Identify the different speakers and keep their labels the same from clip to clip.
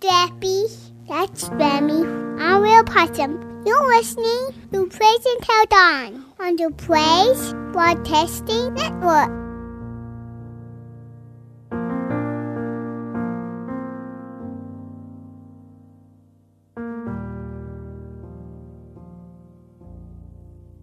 Speaker 1: Strappy. That's Spammy. I'm Real Possum. You're listening to Praise Until Dawn on the Praise Broadcasting Network.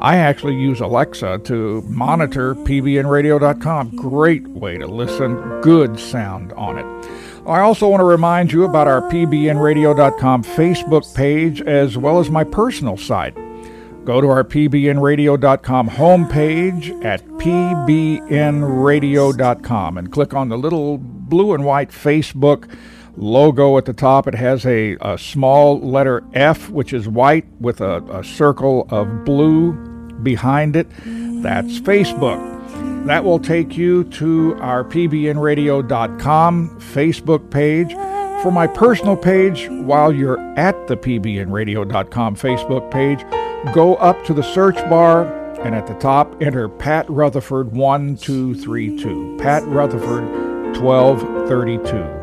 Speaker 2: I actually use Alexa to monitor pbnradio.com. Great way to listen, good sound on it. I also want to remind you about our pbnradio.com Facebook page as well as my personal site. Go to our pbnradio.com homepage at pbnradio.com and click on the little blue and white Facebook logo at the top. It has a, a small letter F, which is white, with a, a circle of blue behind it. That's Facebook. That will take you to our pbnradio.com Facebook page. For my personal page, while you're at the pbnradio.com Facebook page, go up to the search bar and at the top enter Pat Rutherford 1232. Pat Rutherford 1232.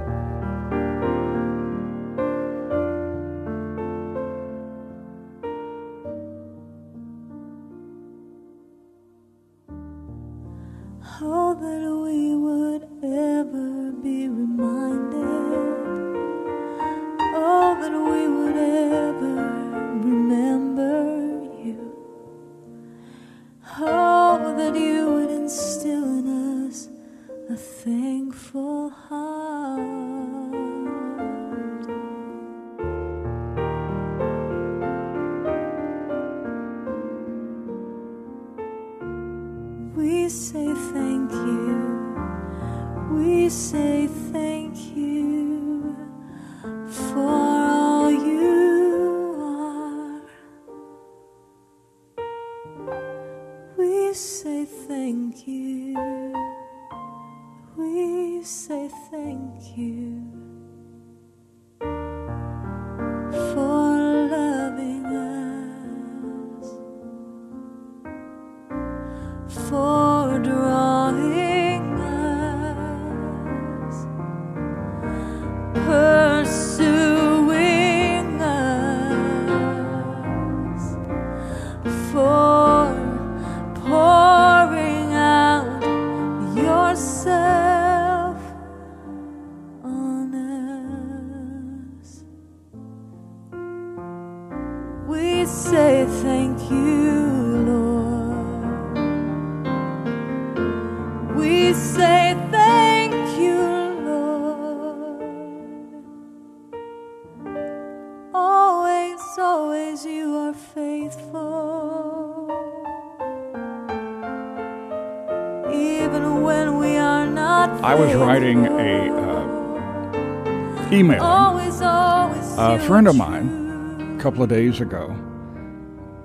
Speaker 2: Friend of mine a couple of days ago,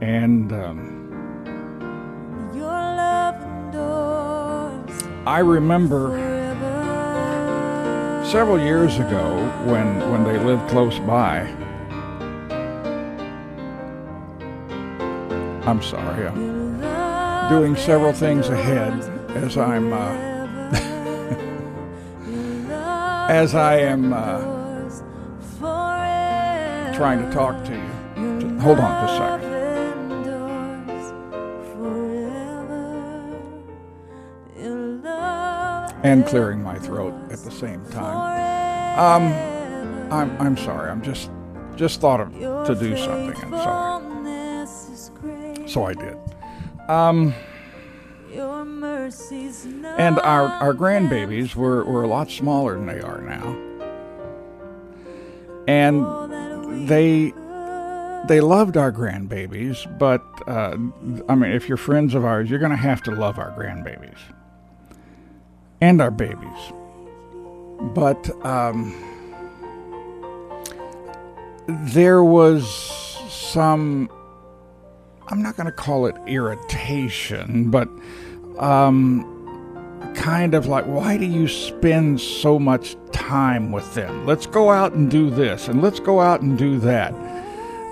Speaker 2: and um,
Speaker 3: Your love endures
Speaker 2: I remember several years ago when when they lived close by. I'm sorry, I'm doing several things ahead as I'm uh, as I am uh. Trying to talk to you. Hold on just a second. and clearing my throat at the same time. Um, I'm I'm sorry. I'm just just thought of to do something, and so
Speaker 3: faithfulness is great.
Speaker 2: so I did. Um, and our our grandbabies were were a lot smaller than they are now, and they they loved our grandbabies. But uh, I mean, if you're friends of ours, you're going to have to love our grandbabies and our babies. But um, there was some I'm not going to call it irritation, but um, kind of like, why do you spend so much time with them? Let's go out and do this, and let's go out and do that.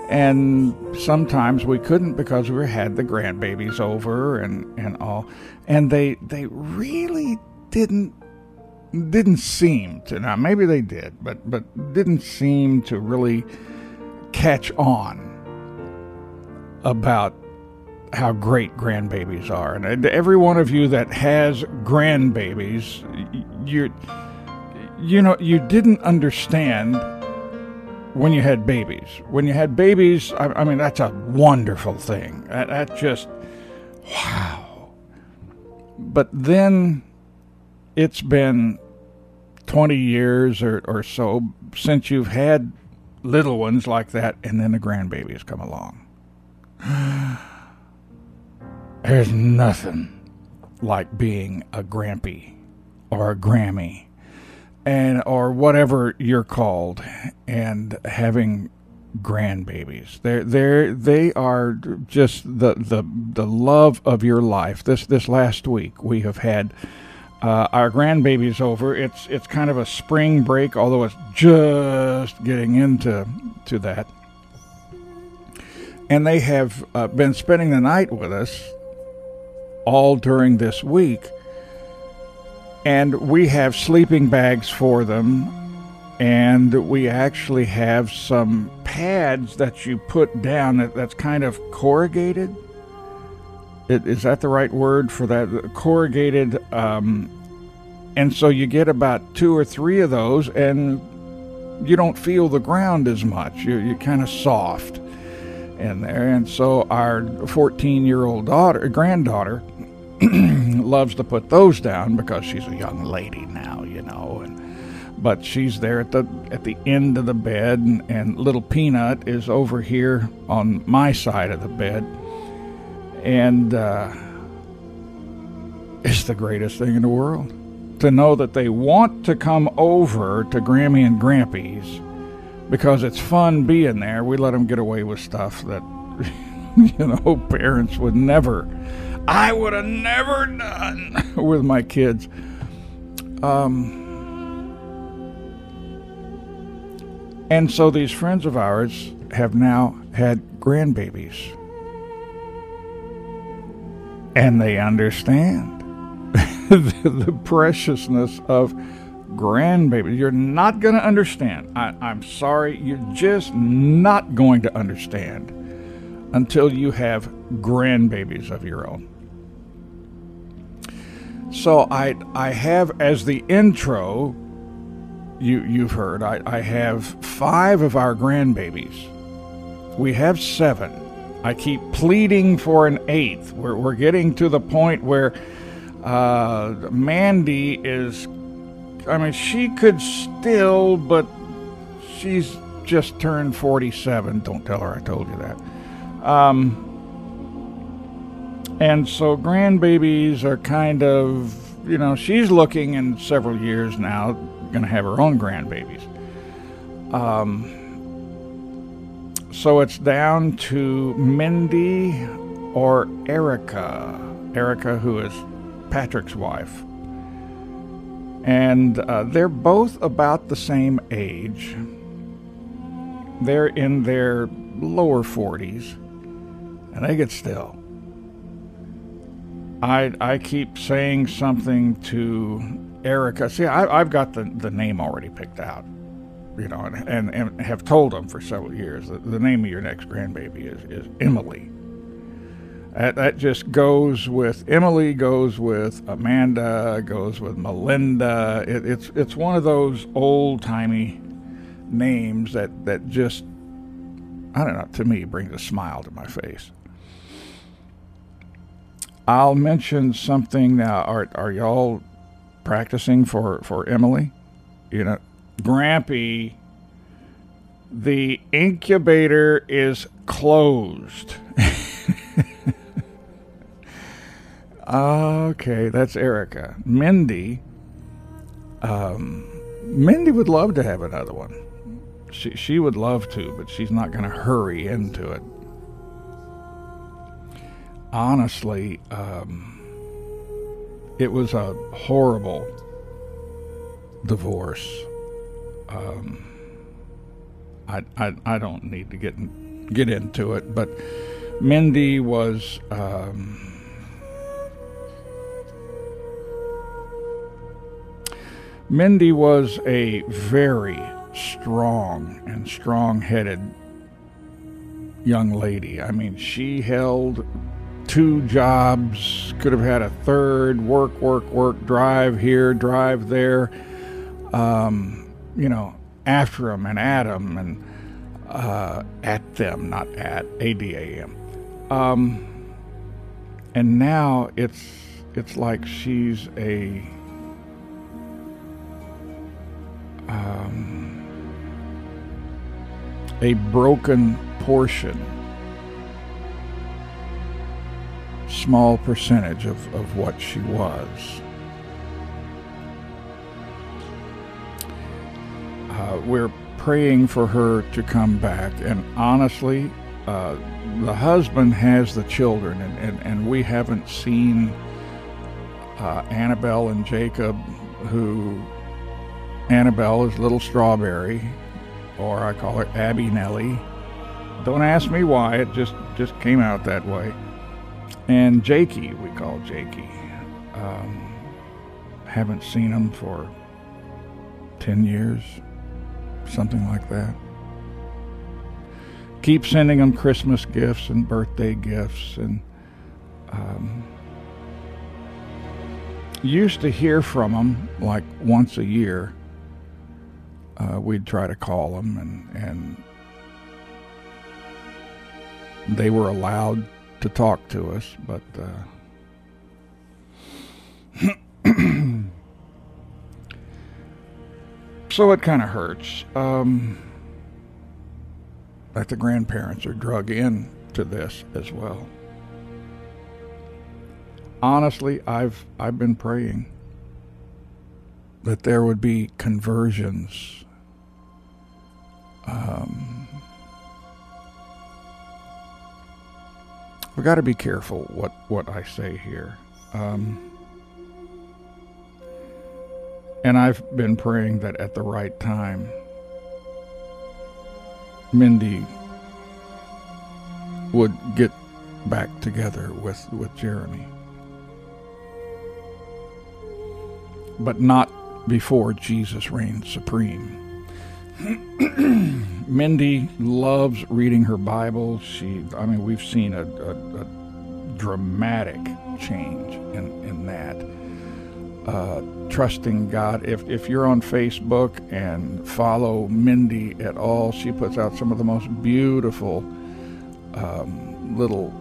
Speaker 2: And sometimes we couldn't because we had the grandbabies over and, and all, and they they really didn't didn't seem to now maybe they did, but but didn't seem to really catch on about how great grandbabies are. And every one of you that has grandbabies, you you know, you didn't understand when you had babies. When you had babies, I, I mean, that's a wonderful thing. That, that just wow. But then it's been 20 years or, or so since you've had little ones like that, and then the grandbabies come along. There's nothing like being a grampy or a grammy and or whatever you're called and having grandbabies. They're they're they are just the the the love of your life. This this last week we have had uh, our grandbabies over. It's it's kind of a spring break, although it's just getting into to that. And they have uh, been spending the night with us all during this week. And we have sleeping bags for them. And we actually have some pads that you put down that, that's kind of corrugated. It, is that the right word for that? Corrugated. Um, and so you get about two or three of those, and you don't feel the ground as much. You're, you're kind of soft in there. And so our 14 year old daughter, granddaughter, loves to put those down because she's a young lady now, you know. And but she's there at the at the end of the bed, and, and little Peanut is over here on my side of the bed, and uh, it's the greatest thing in the world to know that they want to come over to Grammy and Grampy's because it's fun being there. We let them get away with stuff that you know parents would never. I would have never done with my kids. Um, and so these friends of ours have now had grandbabies. And they understand the, the preciousness of grandbabies. You're not going to understand. I, I'm sorry. You're just not going to understand until you have grandbabies of your own. So I I have as the intro you you've heard I, I have five of our grandbabies. We have seven. I keep pleading for an eighth. We're we're getting to the point where uh, Mandy is I mean she could still but she's just turned 47. Don't tell her I told you that. Um, and so grandbabies are kind of, you know, she's looking in several years now, going to have her own grandbabies. Um, so it's down to Mindy or Erica. Erica, who is Patrick's wife. And uh, they're both about the same age. They're in their lower 40s, and they get still. I, I keep saying something to Erica. See, I, have got the, the name already picked out, you know, and, and, and have told them for several years that the name of your next grandbaby is, is Emily. That, that just goes with Emily, goes with Amanda, goes with Melinda. It, it's it's one of those old timey names that, that just I don't know to me brings a smile to my face. I'll mention something now. Are are y'all practicing for for Emily? You know, Grampy. The incubator is closed. okay, that's Erica. Mindy. Um, Mindy would love to have another one. She she would love to, but she's not going to hurry into it honestly, um, it was a horrible divorce. Um, I, I, I don't need to get get into it, but Mindy was. Um, Mindy was a very strong and strong headed young lady. I mean, she held two jobs, could have had a third, work, work, work, drive here, drive there, um, you know, after them and at them and uh, at them, not at, A-D-A-M. Um, and now it's it's like she's a um, a broken portion small percentage of, of what she was. Uh, we're praying for her to come back, and honestly, uh, the husband has the children, and, and, and we haven't seen uh, Annabelle and Jacob, who Annabelle is Little Strawberry, or I call her Abby Nellie. Don't ask me why, it just, just came out that way. And Jakey, we call Jakey. Um, haven't seen him for 10 years, something like that. Keep sending him Christmas gifts and birthday gifts and um, used to hear from him like once a year. Uh, we'd try to call them and, and they were allowed to talk to us, but uh, so it kind of hurts um, that the grandparents are drug in to this as well. Honestly, I've I've been praying that there would be conversions. Um, we got to be careful what what I say here. Um, and I've been praying that at the right time, Mindy would get back together with, with Jeremy. But not before Jesus reigns supreme. Mindy loves reading her Bible. She, I mean, we've seen a, a, a dramatic change in, in that. Uh, trusting God. If, if you're on Facebook and follow Mindy at all, she puts out some of the most beautiful um, little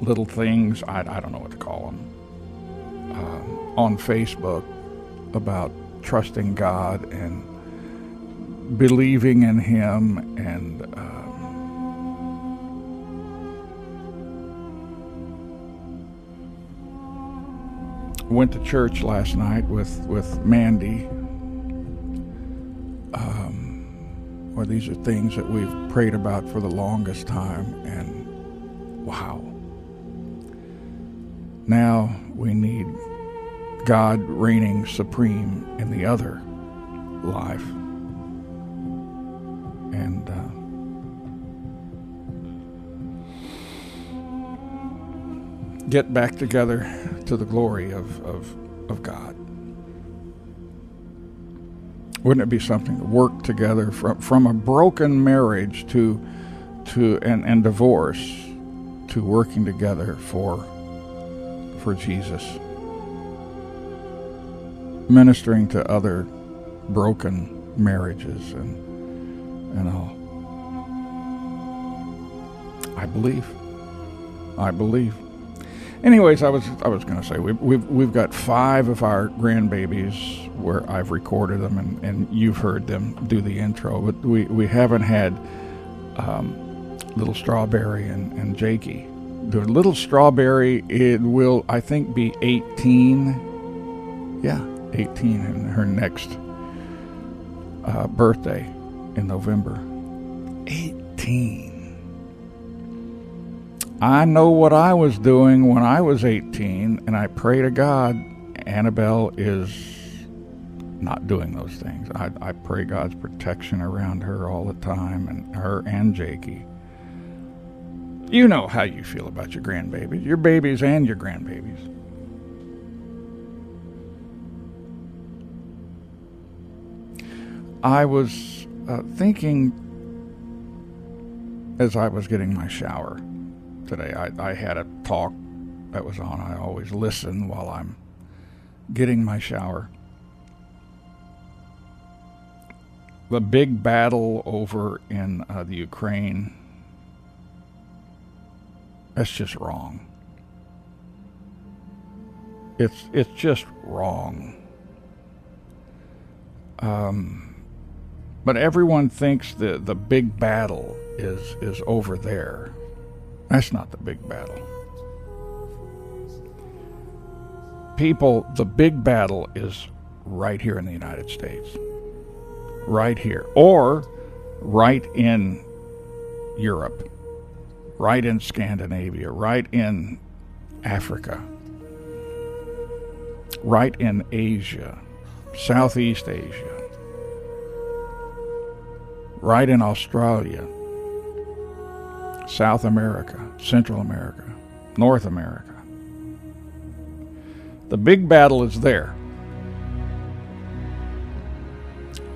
Speaker 2: little things. I, I don't know what to call them um, on Facebook about trusting God and believing in Him and um, went to church last night with with Mandy. Um, well, these are things that we've prayed about for the longest time, and wow. Now we need God reigning supreme in the other life. And uh, get back together to the glory of, of of God. Wouldn't it be something to work together from, from a broken marriage to to and, and divorce to working together for for Jesus? Ministering to other broken marriages and and all. I believe. I believe. Anyways, I was I was going to say we've, we've we've got five of our grandbabies where I've recorded them and, and you've heard them do the intro, but we, we haven't had um, Little Strawberry and, and Jakey. The Little Strawberry it will I think be 18. Yeah, 18 and her next uh, birthday in November. 18. I know what I was doing when I was 18, and I pray to God Annabelle is not doing those things. I, I pray God's protection around her all the time, and her and Jakey. You know how you feel about your grandbabies, your babies and your grandbabies. I was uh, thinking as I was getting my shower today. I, I had a talk that was on. I always listen while I'm getting my shower. The big battle over in uh, the Ukraine, that's just wrong. It's it's just wrong. Um, but everyone thinks the the big battle is is over there. That's not the big battle. People, the big battle is right here in the United States. Right here. Or right in Europe. Right in Scandinavia. Right in Africa. Right in Asia. Southeast Asia. Right in Australia South America, Central America, North America. The big battle is there.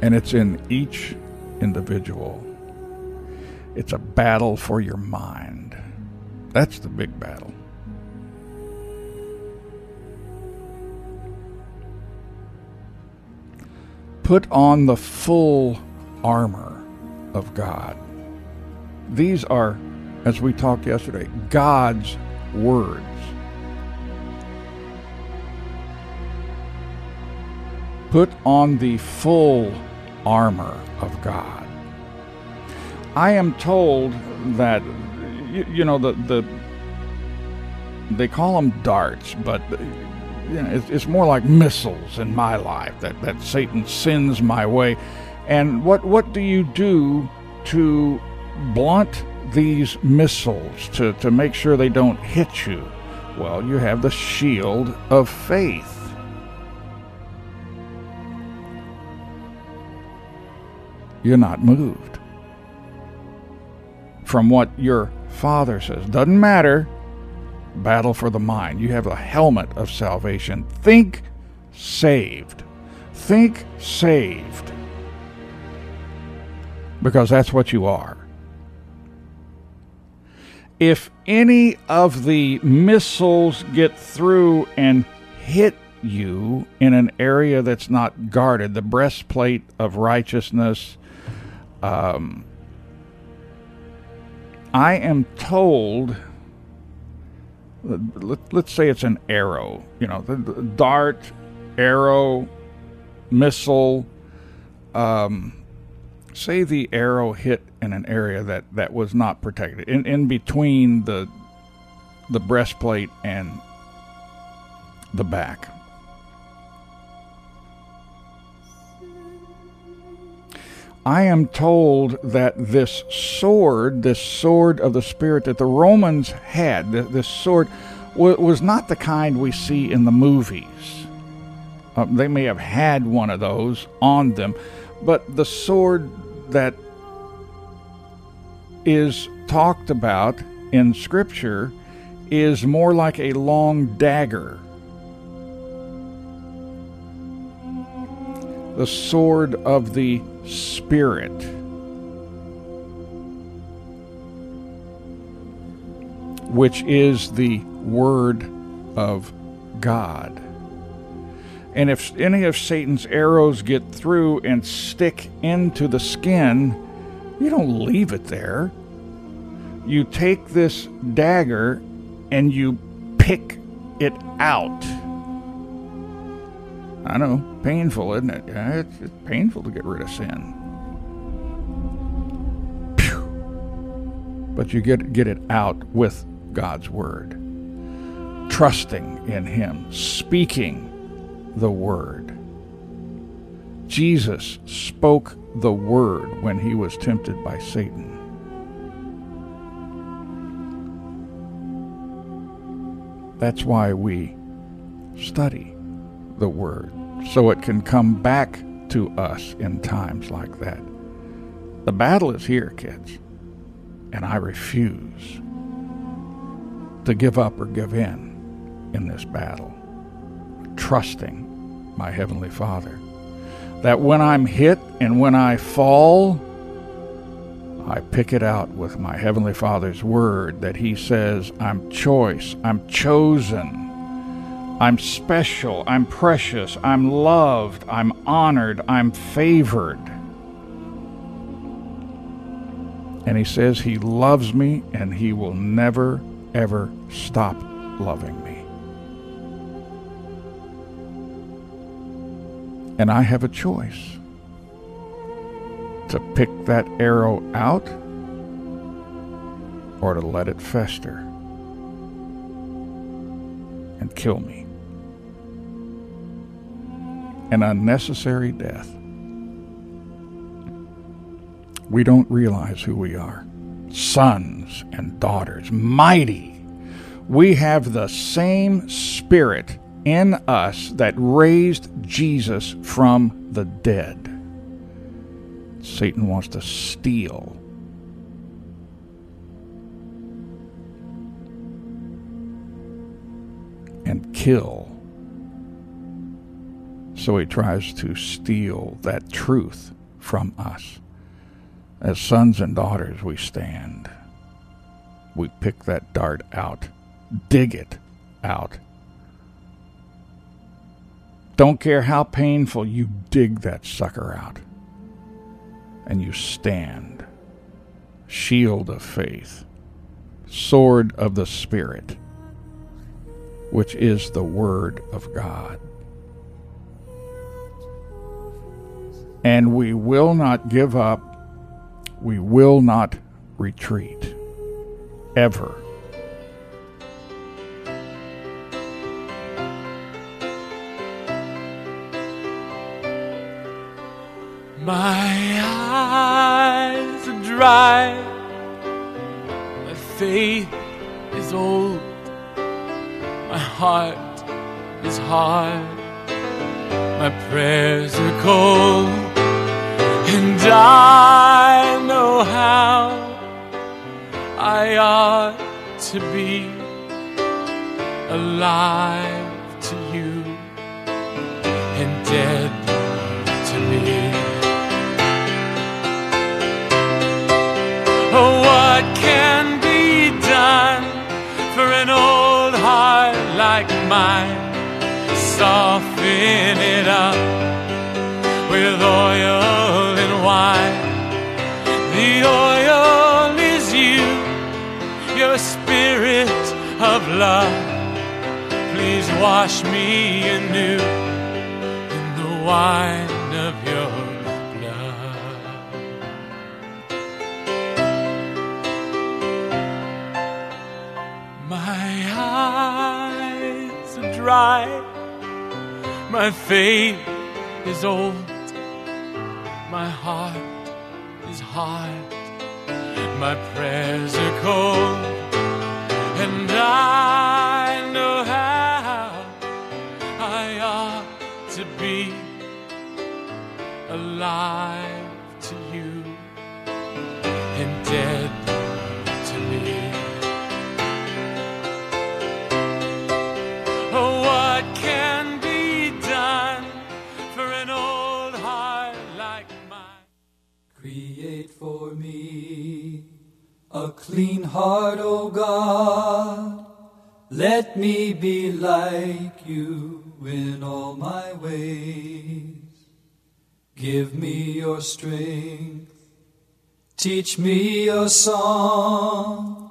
Speaker 2: And it's in each individual. It's a battle for your mind. That's the big battle. Put on the full armor of God. These are as we talked yesterday, God's words. Put on the full armor of God. I am told that, you, you know, the, the they call them darts, but you know, it's, it's more like missiles in my life that, that Satan sends my way. And what, what do you do to blunt these missiles to, to make sure they don't hit you? Well, you have the shield of faith. You're not moved from what your father says. Doesn't matter. Battle for the mind. You have a helmet of salvation. Think saved. Think saved. Because that's what you are. If any of the missiles get through and hit you in an area that's not guarded, the breastplate of righteousness, um, I am told, let, us say it's an arrow, you know, the, the dart, arrow, missile, um, say the arrow hit in an area that, that was not protected, in, in between the the breastplate and the back. I am told that this sword, this sword of the Spirit that the Romans had, this sword, was not the kind we see in the movies. Uh, they may have had one of those on them, but the sword that is talked about in Scripture is more like a long dagger. the sword of the Spirit. Which is the Word of God. And if any of Satan's arrows get through and stick into the skin, you don't leave it there. You take this dagger and you pick it out. I know, painful, isn't it? Yeah, it's, it's painful to get rid of sin. Phew. But you get get it out with God's word, trusting in Him, speaking the word. Jesus spoke the word when he was tempted by Satan. That's why we study the Word, so it can come back to us in times like that. The battle is here, kids, and I refuse to give up or give in in this battle, trusting my Heavenly Father. That when I'm hit and when I fall, I pick it out with my Heavenly Father's Word that He says, I'm choice, I'm chosen, I'm special, I'm precious, I'm loved, I'm honored, I'm favored. And He says He loves me and He will never, ever stop loving And I have a choice to pick that arrow out or to let it fester and kill me. An unnecessary death. We don't realize who we are. Sons and daughters, mighty. We have the same spirit in us that raised Jesus from the dead. Satan wants to steal. And kill. So he tries to steal that truth from us. As sons and daughters, we stand. We pick that dart out, dig it out. Don't care how painful, you dig that sucker out and you stand. Shield of faith, sword of the Spirit, which is the Word of God. And we will not give up, we will not retreat, ever.
Speaker 4: My eyes are dry, my faith is old, my heart is hard, my prayers are cold, and I know how I ought to be alive to you. And dead mine? Soften it up with oil and wine. The oil is you, your spirit of love. Please wash me anew in the wine dry, my faith is old, my heart is hard, my prayers are cold, and I know how I ought to be alive
Speaker 3: a clean heart, O God. Let me be like you in all my ways. Give me your strength. Teach me your song.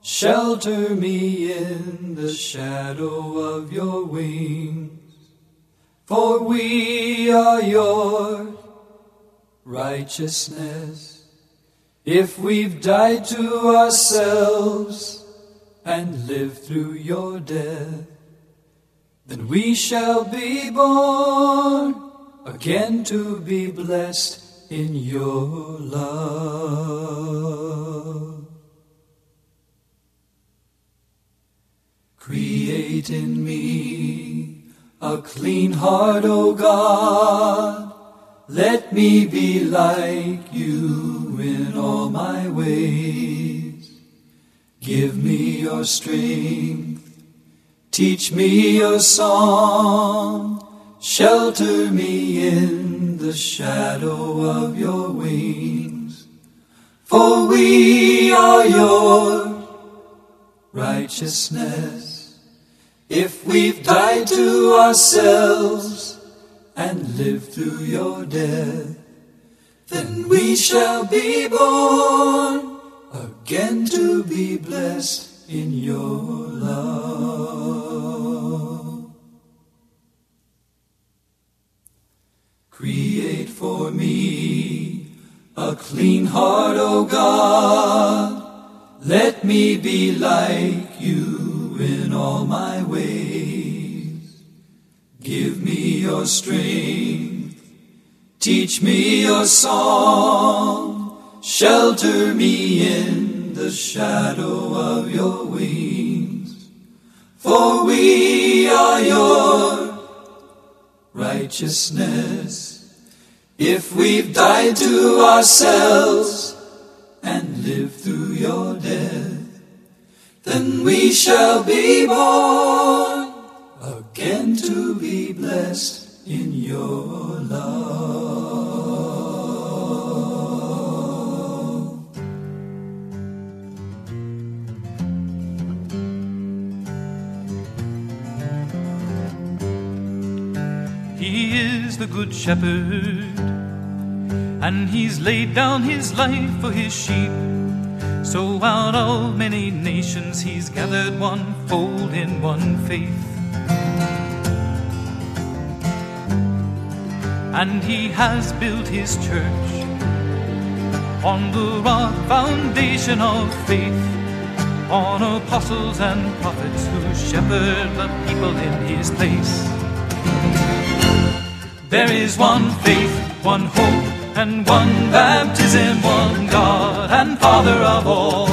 Speaker 3: Shelter me in the shadow of your wings. For we are your righteousness. If we've died to ourselves and lived through your death, then we shall be born again to be blessed in your love. Create in me a clean heart, O God. Let me be like you in all my ways. Give me your strength. Teach me your song. Shelter me in the shadow of your wings. For we are your righteousness. If we've died to ourselves and live through your death, then we shall be born again to be blessed in your love. Create for me a clean heart, O God. Let me be like you in all my ways. Give me your strength. Teach me your song. Shelter me in the shadow of your wings. For we are your righteousness. If we've died to ourselves and lived through your death, then we shall be born again to be blessed in your love.
Speaker 5: He is the good shepherd, and he's laid down his life for his sheep. So out of many nations he's gathered one fold in one faith. And he has built his church on the rock foundation of faith, on apostles and prophets who shepherd the people in his place. There is one faith, one hope, and one baptism, one God and Father of all.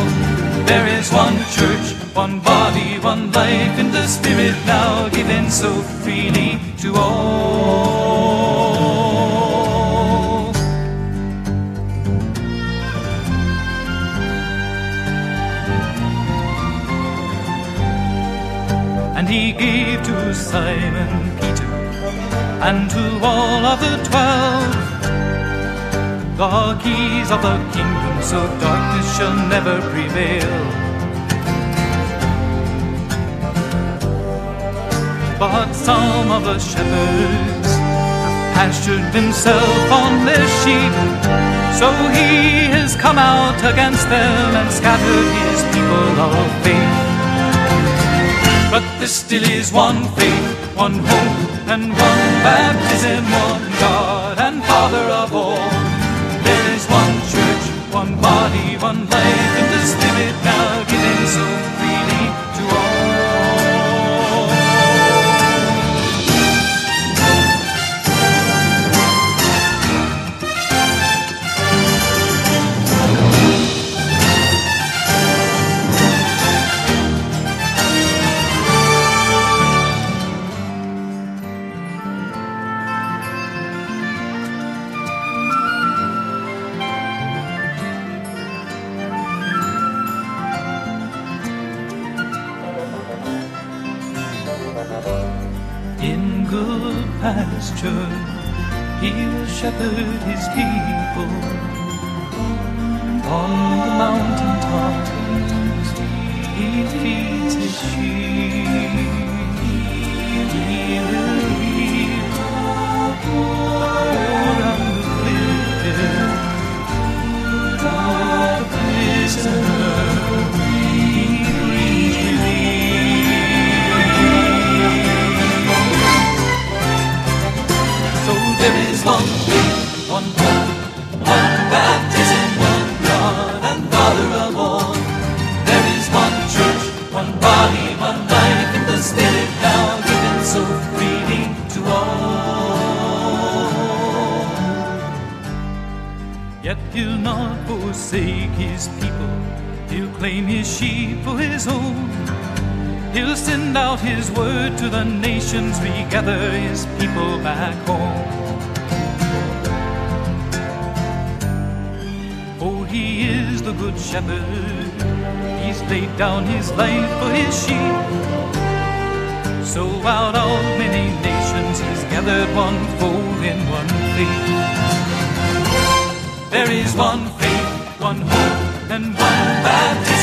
Speaker 5: There is one church, one body, one life in the Spirit now given so freely to all. Simon Peter and to all of the twelve the keys of the kingdom, so darkness shall never prevail. But some of the shepherds have pastured himself on their sheep, so he has come out against them and scattered his people of faith. But there still is one faith, one hope, and one baptism, one God and Father of all. There is one church, one body, one life, and the Spirit now given so pasture, he will shepherd his people.
Speaker 3: On the mountain tops, he feeds his sheep. He will around the clear the prisoner. One hope, one baptism, one God and Father of all. There is one church, one body, one life in the Spirit now given so freely to all. Yet he'll not forsake his people. He'll claim his sheep for his own. He'll send out his word to the nations, regather his people back home. He is the good shepherd. He's laid down his life for his sheep. So out of many nations, he's gathered one fold in one faith. There is one faith, one hope, and one baptism,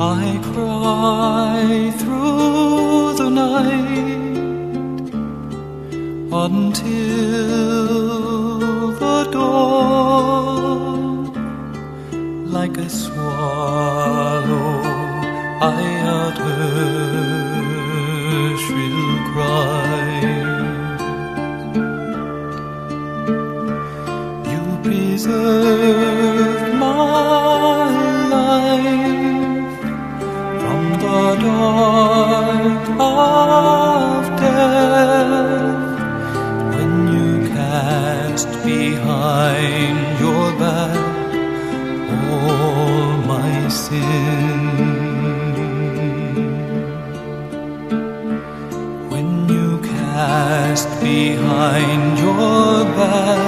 Speaker 3: I cry through the night until the dawn, like a swallow, I out shrill cry. You preserve. dawn of death, when you cast behind your back all my sin, when you cast behind your back.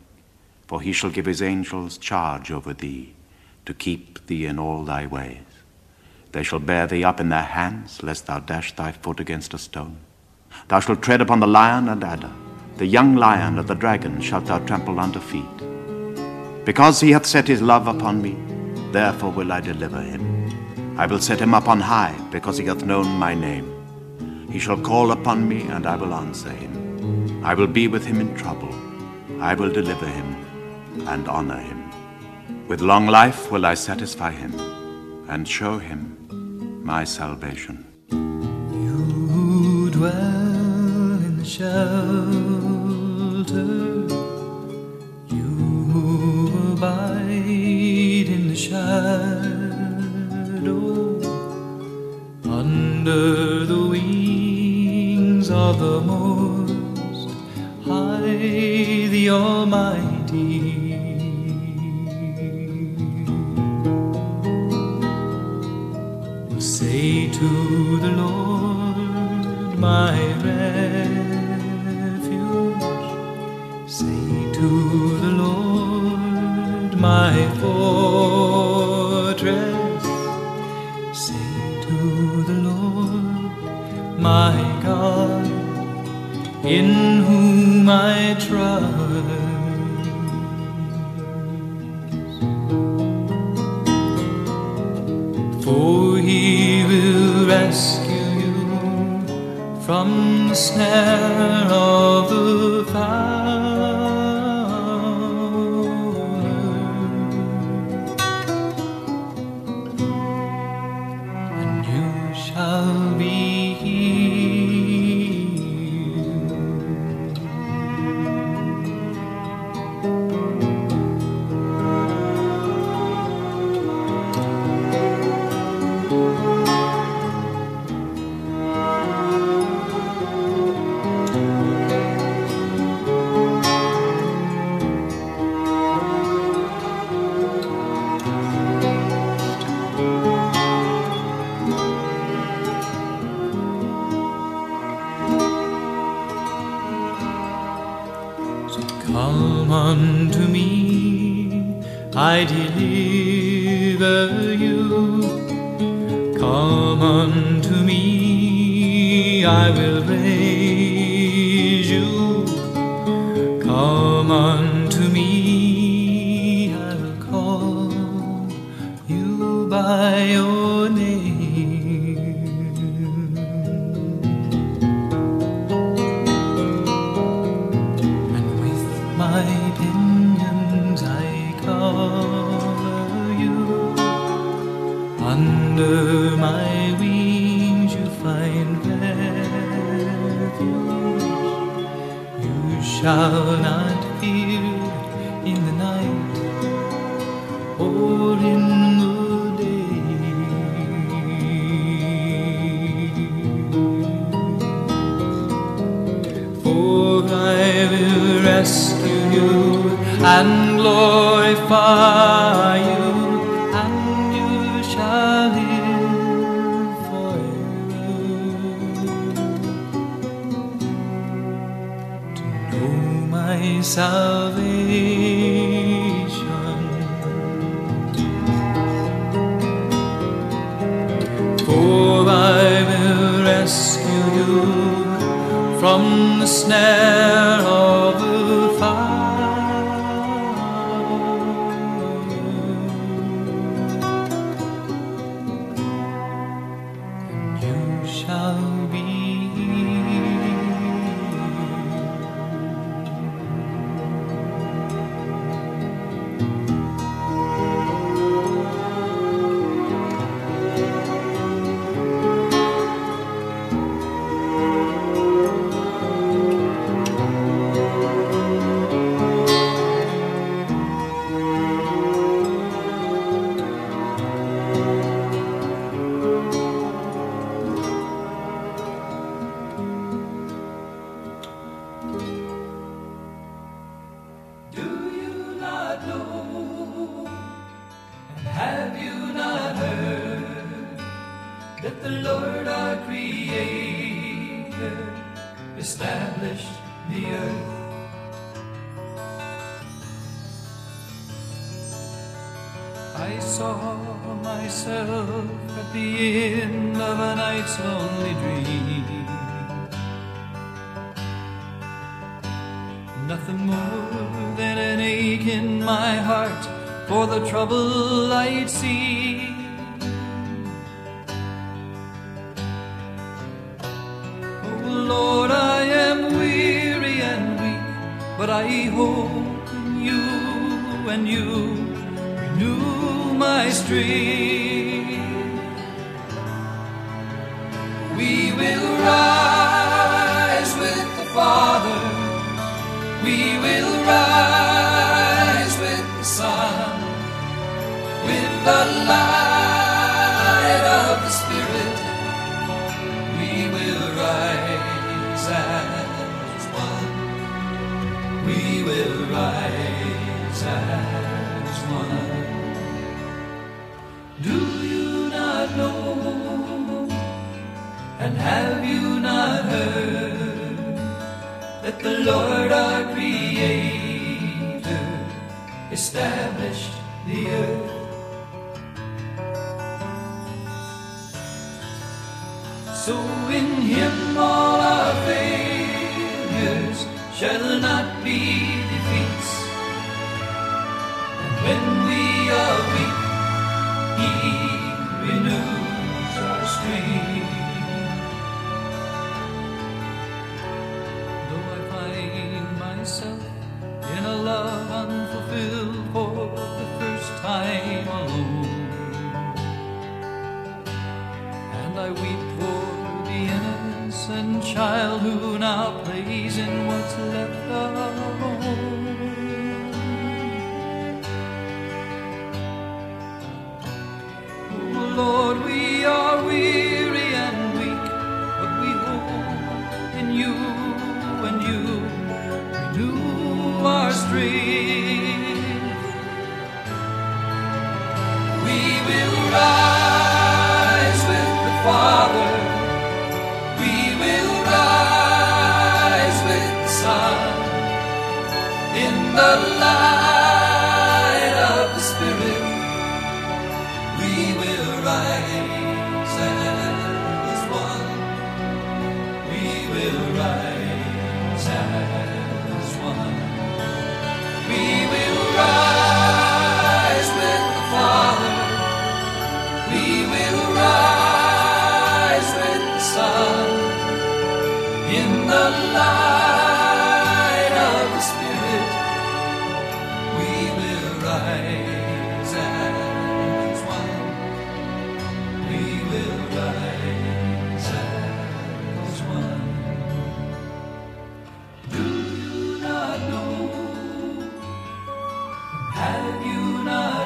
Speaker 6: For he shall give his angels charge over thee, to keep thee in all thy ways. They shall bear thee up in their hands, lest thou dash thy foot against a stone. Thou shalt tread upon the lion and adder, the young lion and the dragon shalt thou trample under feet. Because he hath set his love upon me, therefore will I deliver him. I will set him up on high, because he hath known my name. He shall call upon me, and I will answer him. I will be with him in trouble. I will deliver him and honor him. With long life will I satisfy him and show him my salvation.
Speaker 3: You dwell in the shelter. You abide in the shadow. Under the wings of the Most High, the Almighty. fortress. Say to the Lord, my God, in whom I trust. For he will rescue you from the snare of the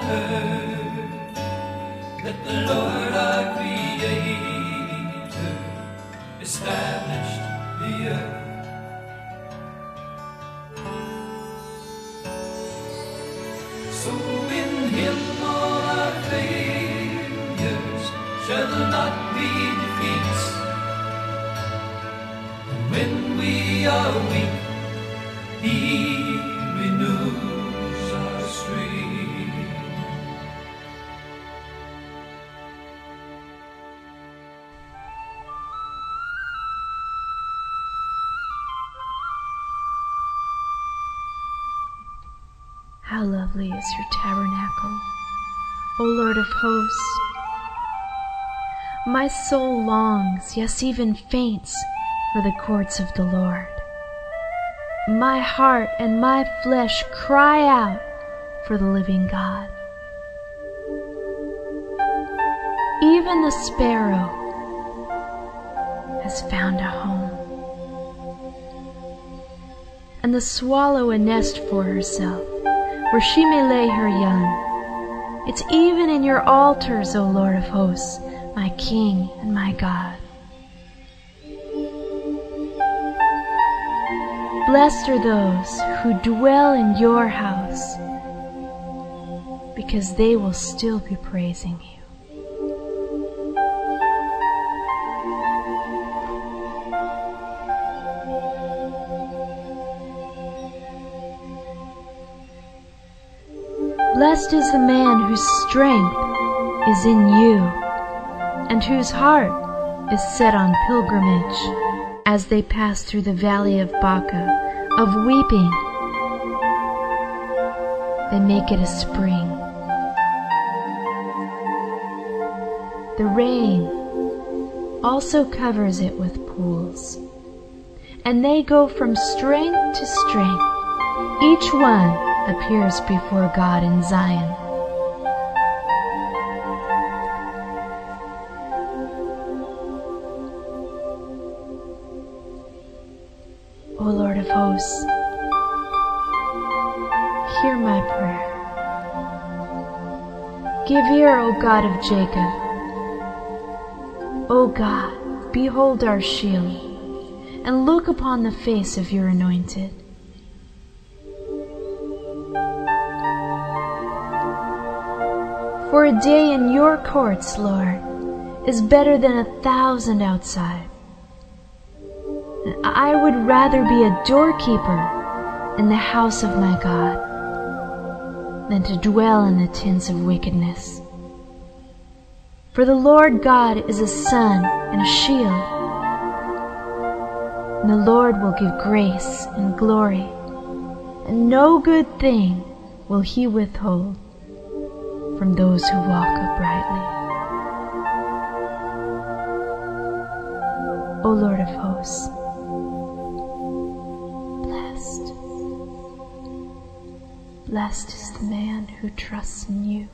Speaker 7: heard that the Lord
Speaker 8: lovely is your tabernacle, O Lord of hosts! My soul longs, yes, even faints, for the courts of the Lord. My heart and my flesh cry out for the living God. Even the sparrow has found a home, and the swallow a nest for herself where she may lay her young. It's even in your altars, O Lord of hosts, my King and my God. Blessed are those who dwell in your house, because they will still be praising you. Blessed is the man whose strength is in you, and whose heart is set on pilgrimage as they pass through the valley of Baca, of weeping. They make it a spring. The rain also covers it with pools, and they go from strength to strength. Each one appears before God in Zion. O Lord of hosts, hear my prayer. Give ear, O God of Jacob. O God, behold our shield, and look upon the face of your anointed. For a day in your courts, Lord,
Speaker 3: is better than a thousand outside. I would rather be a doorkeeper in the house of my God than to dwell in the tents of wickedness. For the Lord God is a sun and a shield. And the Lord will give grace and glory, and no good thing will he withhold from those who walk uprightly. O Lord of hosts, blessed, blessed is the man who trusts in you.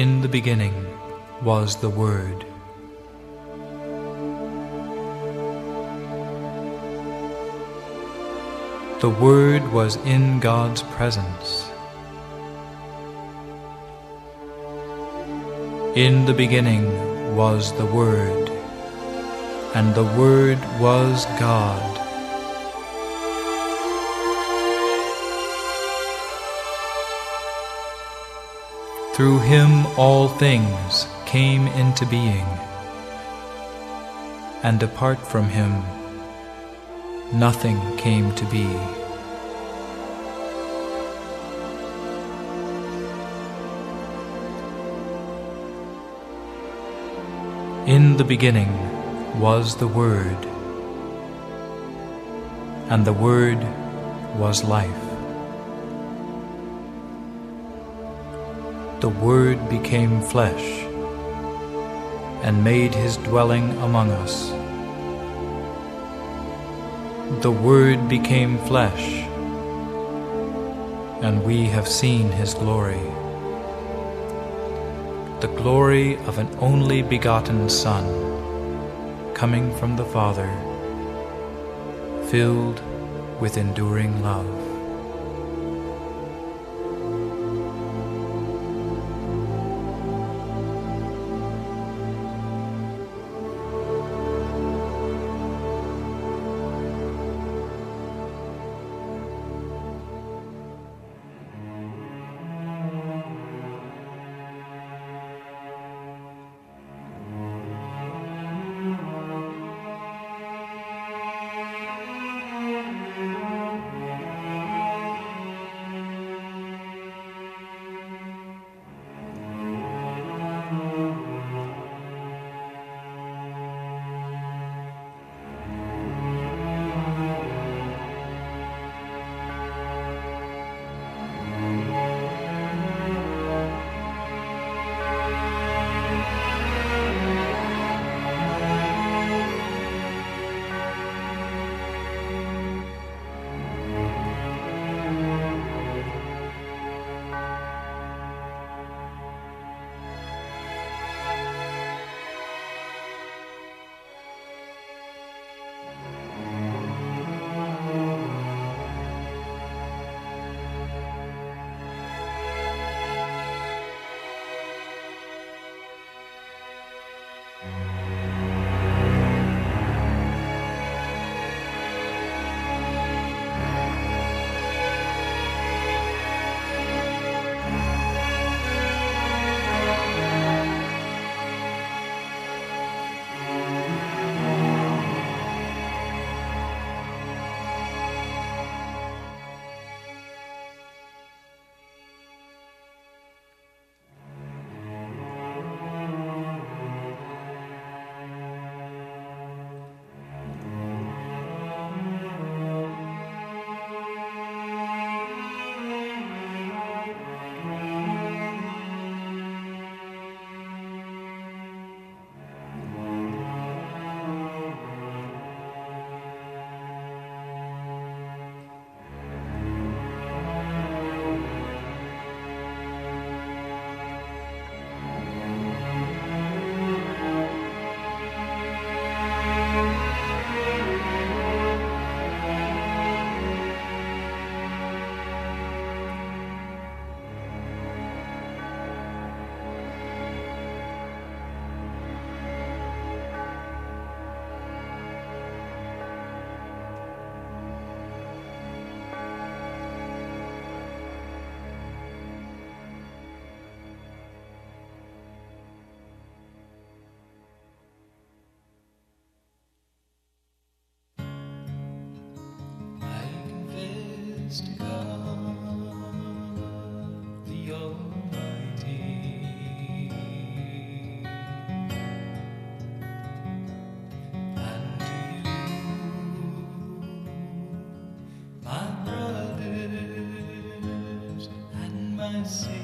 Speaker 9: In the beginning was the Word. The Word was in God's presence. In the beginning was the Word, and the Word was God.
Speaker 3: Through him all things came into being, and apart from him nothing came to be. In the beginning was the Word, and the Word was life. The Word became flesh and made his dwelling among us. The Word became flesh, and we have seen his glory the glory of an only begotten Son, coming from the Father, filled with enduring love. Tennessee.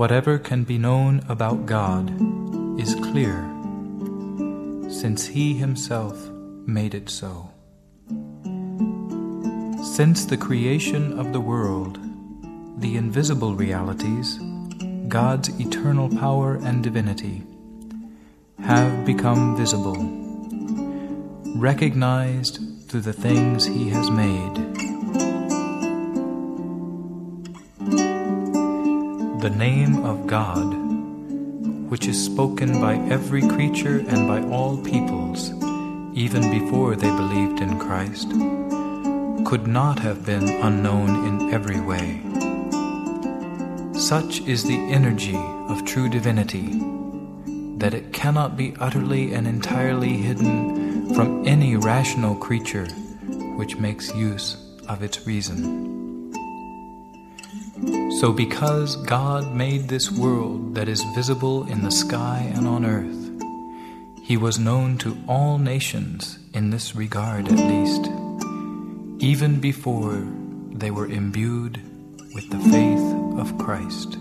Speaker 3: Whatever can be known about God is clear, since He Himself made it so. Since the creation of the world, the invisible realities, God's eternal power and divinity, have become visible, recognized through the things He has made the name of God, which is spoken by every creature and by all peoples, even before they believed in Christ, could not have been unknown in every way. Such is the energy of true divinity that it cannot be utterly and entirely hidden from any rational creature which makes use of its reason. So, because God made this world that is visible in the sky and on earth, He was known to all nations in this regard at least, even before they were imbued with the faith of Christ.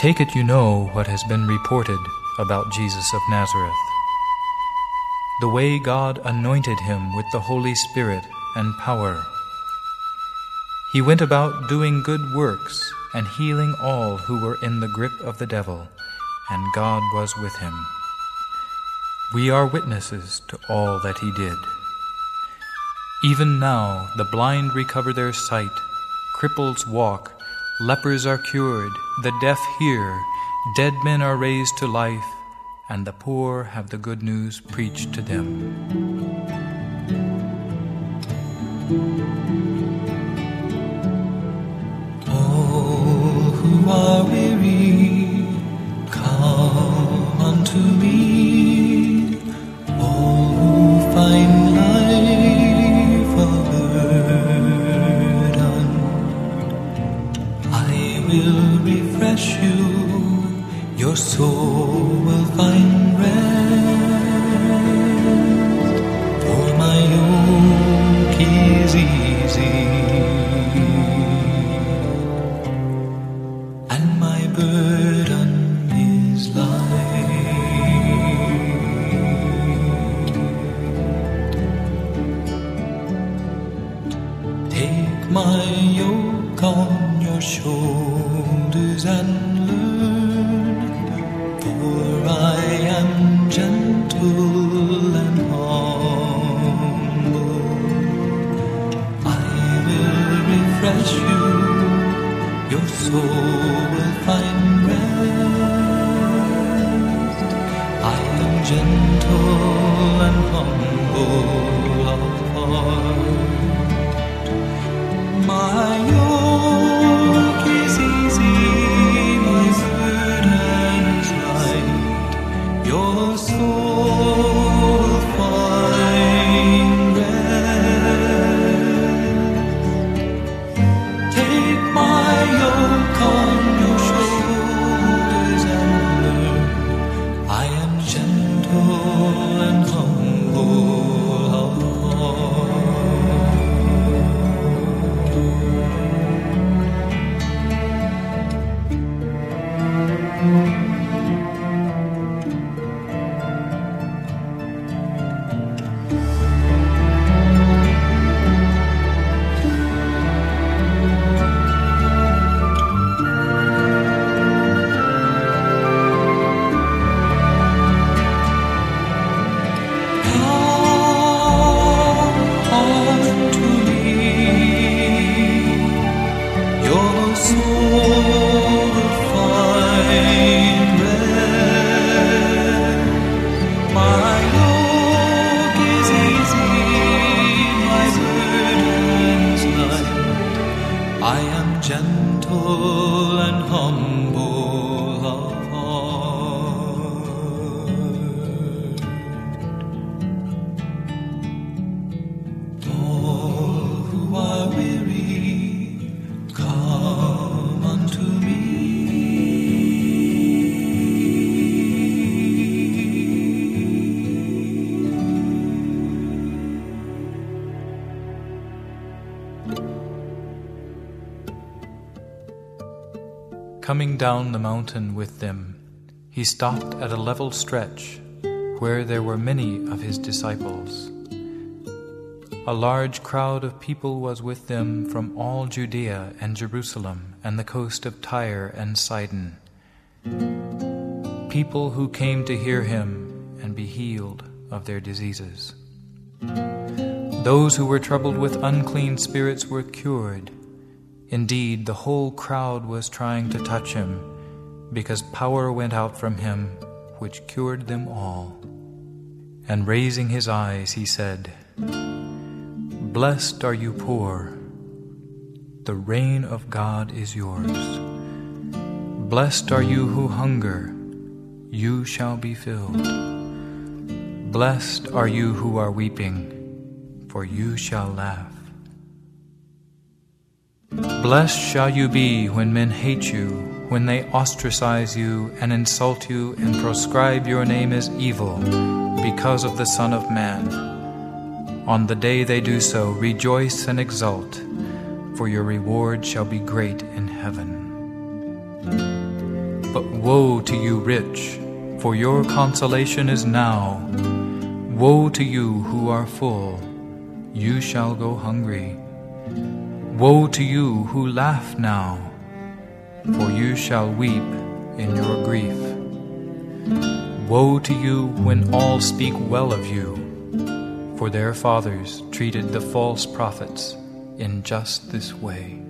Speaker 10: Take it you know what has been reported about Jesus of Nazareth. The way God anointed him with the Holy Spirit and power. He went about doing good works and healing all who were in the grip of the devil, and God was with him. We are witnesses to all that he did. Even now the blind recover their sight, cripples walk, lepers are cured, the deaf hear, dead men are raised to life, and the poor have the good news preached to them.
Speaker 3: All who are
Speaker 10: Coming down the mountain with them, he stopped at a level stretch where there were many of his disciples. A large crowd of people was with them from all Judea and Jerusalem and the coast of Tyre and Sidon. People who came to hear him and be healed of their diseases. Those who were troubled with unclean spirits were cured. Indeed, the whole crowd was trying to touch him, because power went out from him, which cured them all. And raising his eyes, he said, Blessed are you poor, the reign of God is yours. Blessed are you who hunger, you shall be filled. Blessed are you who are weeping, for you shall laugh. Blessed shall you be when men hate you, when they ostracize you and insult you and proscribe your name as evil because of the Son of Man. On the day they do so, rejoice and exult, for your reward shall be great in heaven.
Speaker 3: But woe to you, rich, for your consolation is now. Woe to you who are full, you shall go hungry. Woe to you who laugh now, for you shall weep in your grief. Woe to you when all speak well of you, for their fathers treated the false prophets in just this way.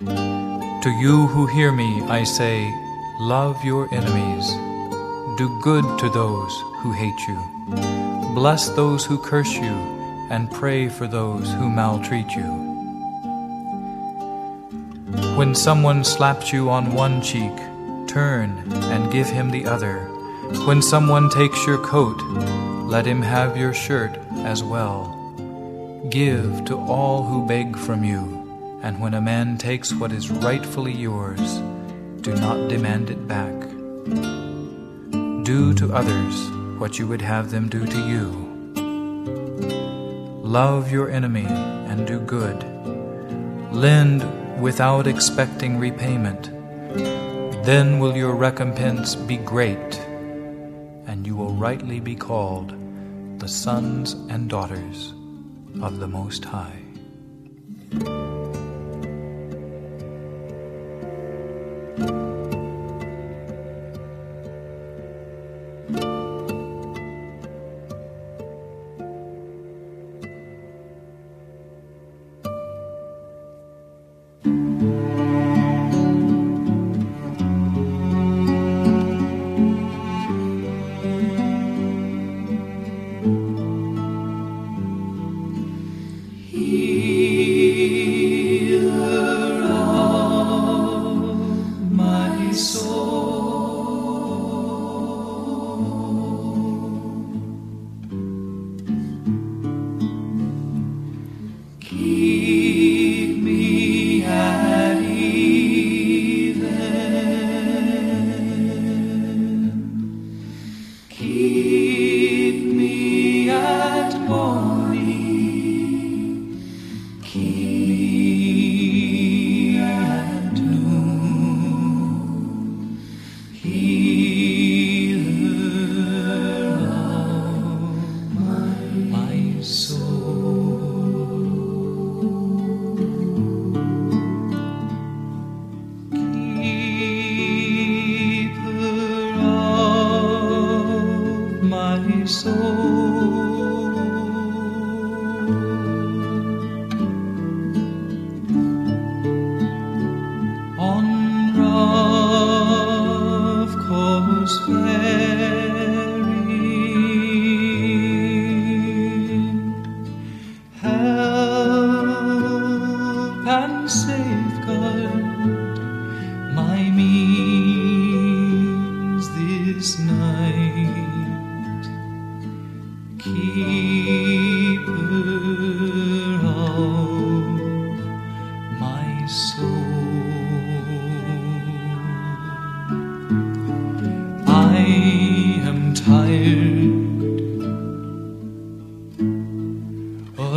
Speaker 3: To you who hear me, I say, love your enemies, do good to those who hate you, bless those who curse you, and pray for those who maltreat you. When someone slaps you on one cheek, turn and give him the other. When someone takes your coat, let him have your shirt as well. Give to all who beg from you and when a man takes what is rightfully yours, do not demand it back. Do to others what you would have them do to you. Love your enemy and do good. Lend without expecting repayment. Then will your recompense be great, and you will rightly be called the sons and daughters of the Most High.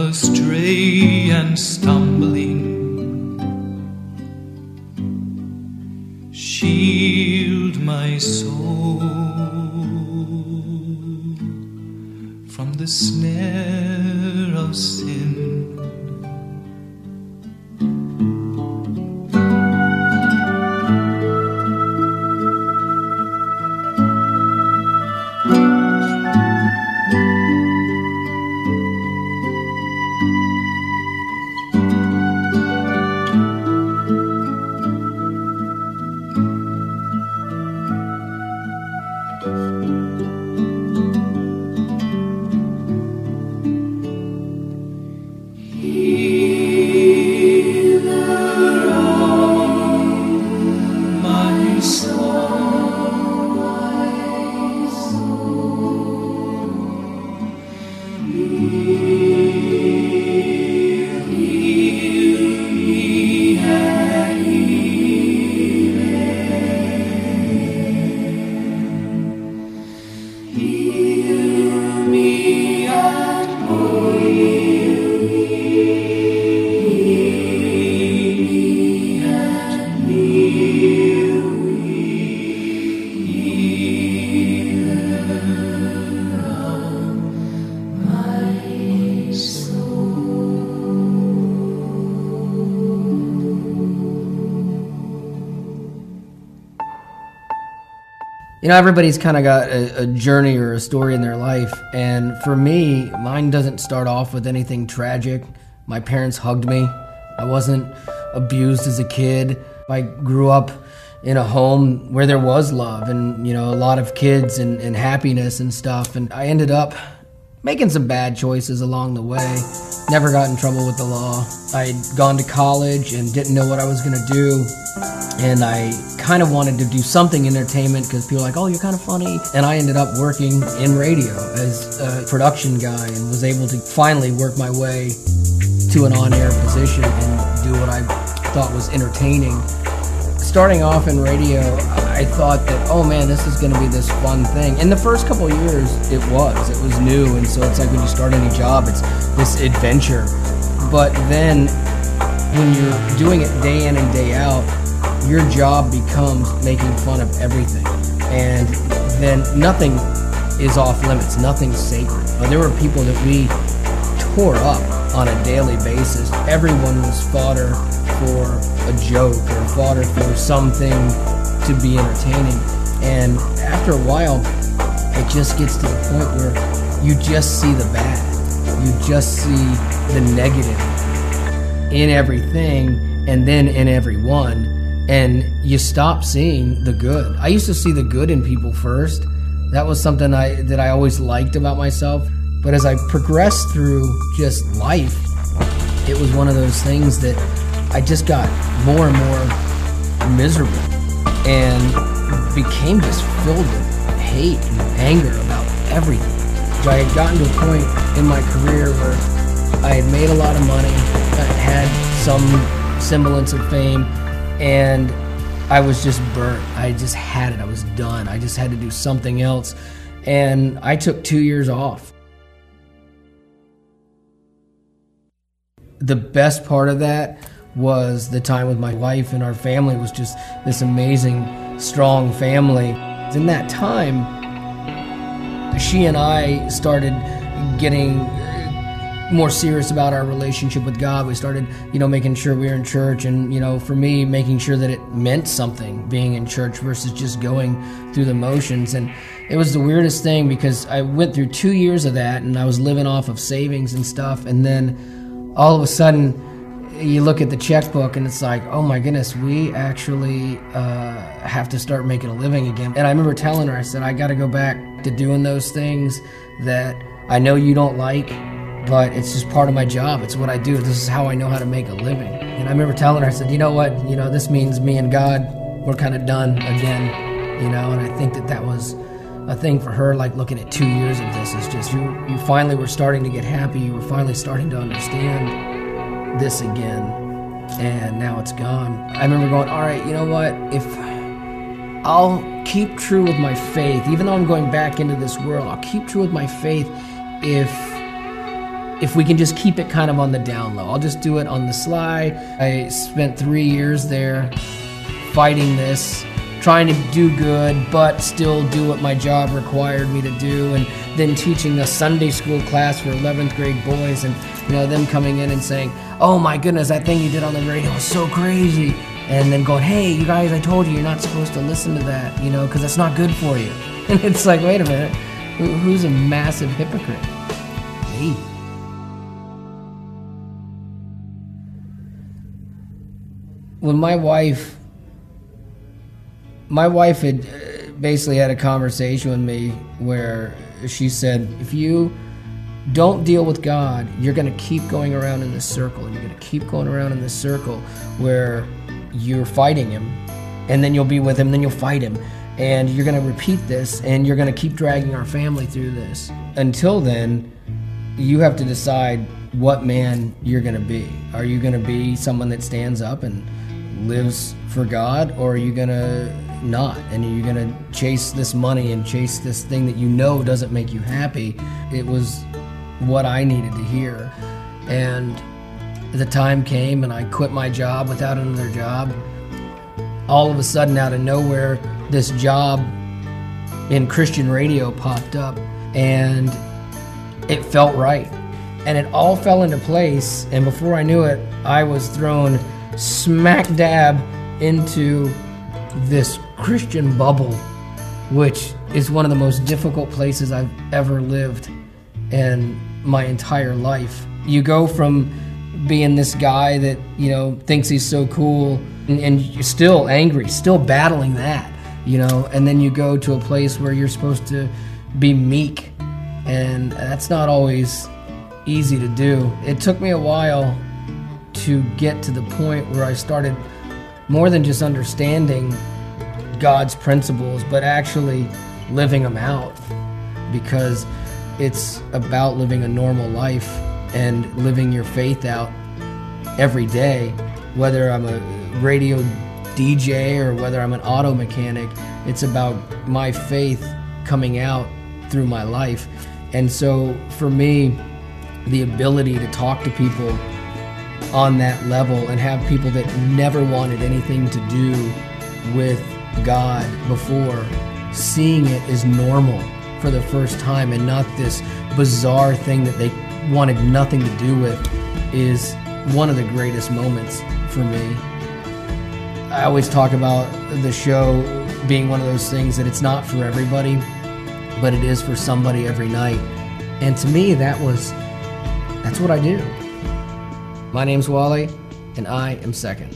Speaker 3: astray and stumbling. Shield my soul from the snare.
Speaker 11: You know, everybody's kind of got a, a, journey or a story in their life. And for me, mine doesn't start off with anything tragic. My parents hugged me. I wasn't abused as a kid. I grew up in a home where there was love and, you know, a lot of kids and, and happiness and stuff. And I ended up making some bad choices along the way. Never got in trouble with the law. I'd gone to college and didn't know what I was going to do. And I kind of wanted to do something entertainment because people were like, oh, you're kind of funny. And I ended up working in radio as a production guy and was able to finally work my way to an on air position and do what I thought was entertaining starting off in radio, I thought that, oh man, this is going to be this fun thing. In the first couple years, it was. It was new, and so it's like when you start any job, it's this adventure. But then, when you're doing it day in and day out, your job becomes making fun of everything. And then nothing is off limits, nothing's sacred. There were people that we tore up on a daily basis. Everyone was fodder for a joke or fodder for something to be entertaining. And after a while, it just gets to the point where you just see the bad. You just see the negative in everything and then in everyone. And you stop seeing the good. I used to see the good in people first. That was something I that I always liked about myself. But as I progressed through just life, it was one of those things that I just got more and more miserable and became just filled with hate and anger about everything. I had gotten to a point in my career where I had made a lot of money, I had some semblance of fame, and I was just burnt. I just had it. I was done. I just had to do something else. And I took two years off. The best part of that was the time with my wife and our family was just this amazing, strong family. In that time, she and I started getting more serious about our relationship with God. We started, you know, making sure we were in church and, you know, for me, making sure that it meant something being in church versus just going through the motions. And it was the weirdest thing because I went through two years of that and I was living off of savings and stuff. And then all of a sudden, you look at the checkbook and it's like, oh my goodness, we actually uh, have to start making a living again. And I remember telling her, I said, I got to go back to doing those things that I know you don't like, but it's just part of my job. It's what I do. This is how I know how to make a living. And I remember telling her, I said, you know what? You know, this means me and God, we're kind of done again, you know, and I think that that was a thing for her, like looking at two years of this, is just you, you finally were starting to get happy. You were finally starting to understand this again, and now it's gone. I remember going, all right, you know what? If I'll keep true with my faith, even though I'm going back into this world, I'll keep true with my faith if if we can just keep it kind of on the down low. I'll just do it on the sly. I spent three years there fighting this, trying to do good, but still do what my job required me to do, and then teaching a Sunday school class for 11th grade boys, and you know them coming in and saying, oh my goodness, that thing you did on the radio was so crazy. And then going, hey, you guys, I told you you're not supposed to listen to that, you know, because it's not good for you. And it's like, wait a minute, who's a massive hypocrite? Me. When my wife, my wife had uh, basically had a conversation with me where she said, if you don't deal with God, you're going to keep going around in this circle. You're going to keep going around in this circle where you're fighting Him, and then you'll be with Him, then you'll fight Him. And you're going to repeat this, and you're going to keep dragging our family through this. Until then, you have to decide what man you're going to be. Are you going to be someone that stands up and lives for God, or are you going to not? And are you going to chase this money and chase this thing that you know doesn't make you happy? It was what I needed to hear. And the time came and I quit my job without another job. All of a sudden, out of nowhere, this job in Christian radio popped up and it felt right. And it all fell into place. And before I knew it, I was thrown smack dab into this Christian bubble which is one of the most difficult places I've ever lived in my entire life. You go from being this guy that, you know, thinks he's so cool and, and you're still angry, still battling that, you know, and then you go to a place where you're supposed to be meek, and that's not always easy to do. It took me a while to get to the point where I started more than just understanding God's principles, but actually living them out because it's about living a normal life and living your faith out every day, whether I'm a radio DJ or whether I'm an auto mechanic. It's about my faith coming out through my life. And so for me, the ability to talk to people on that level and have people that never wanted anything to do with God before seeing it as normal for the first time and not this bizarre thing that they wanted nothing to do with is one of the greatest moments for me. I always talk about the show being one of those things that it's not for everybody, but it is for somebody every night. And to me, that was that's what I do. My name's Wally, and I am second.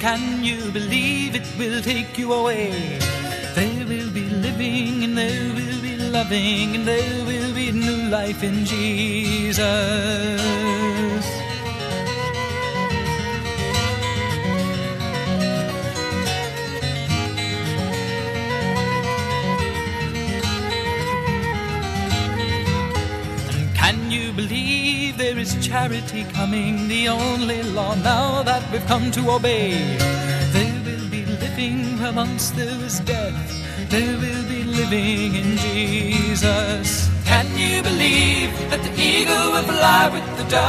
Speaker 3: Can you believe it will take you away? There will be living and there will be loving and there will be new life in Jesus. Coming? The only law now that we've come to obey. There will be living once there was death. There will be living in Jesus. Can you believe that the eagle will fly with the dove?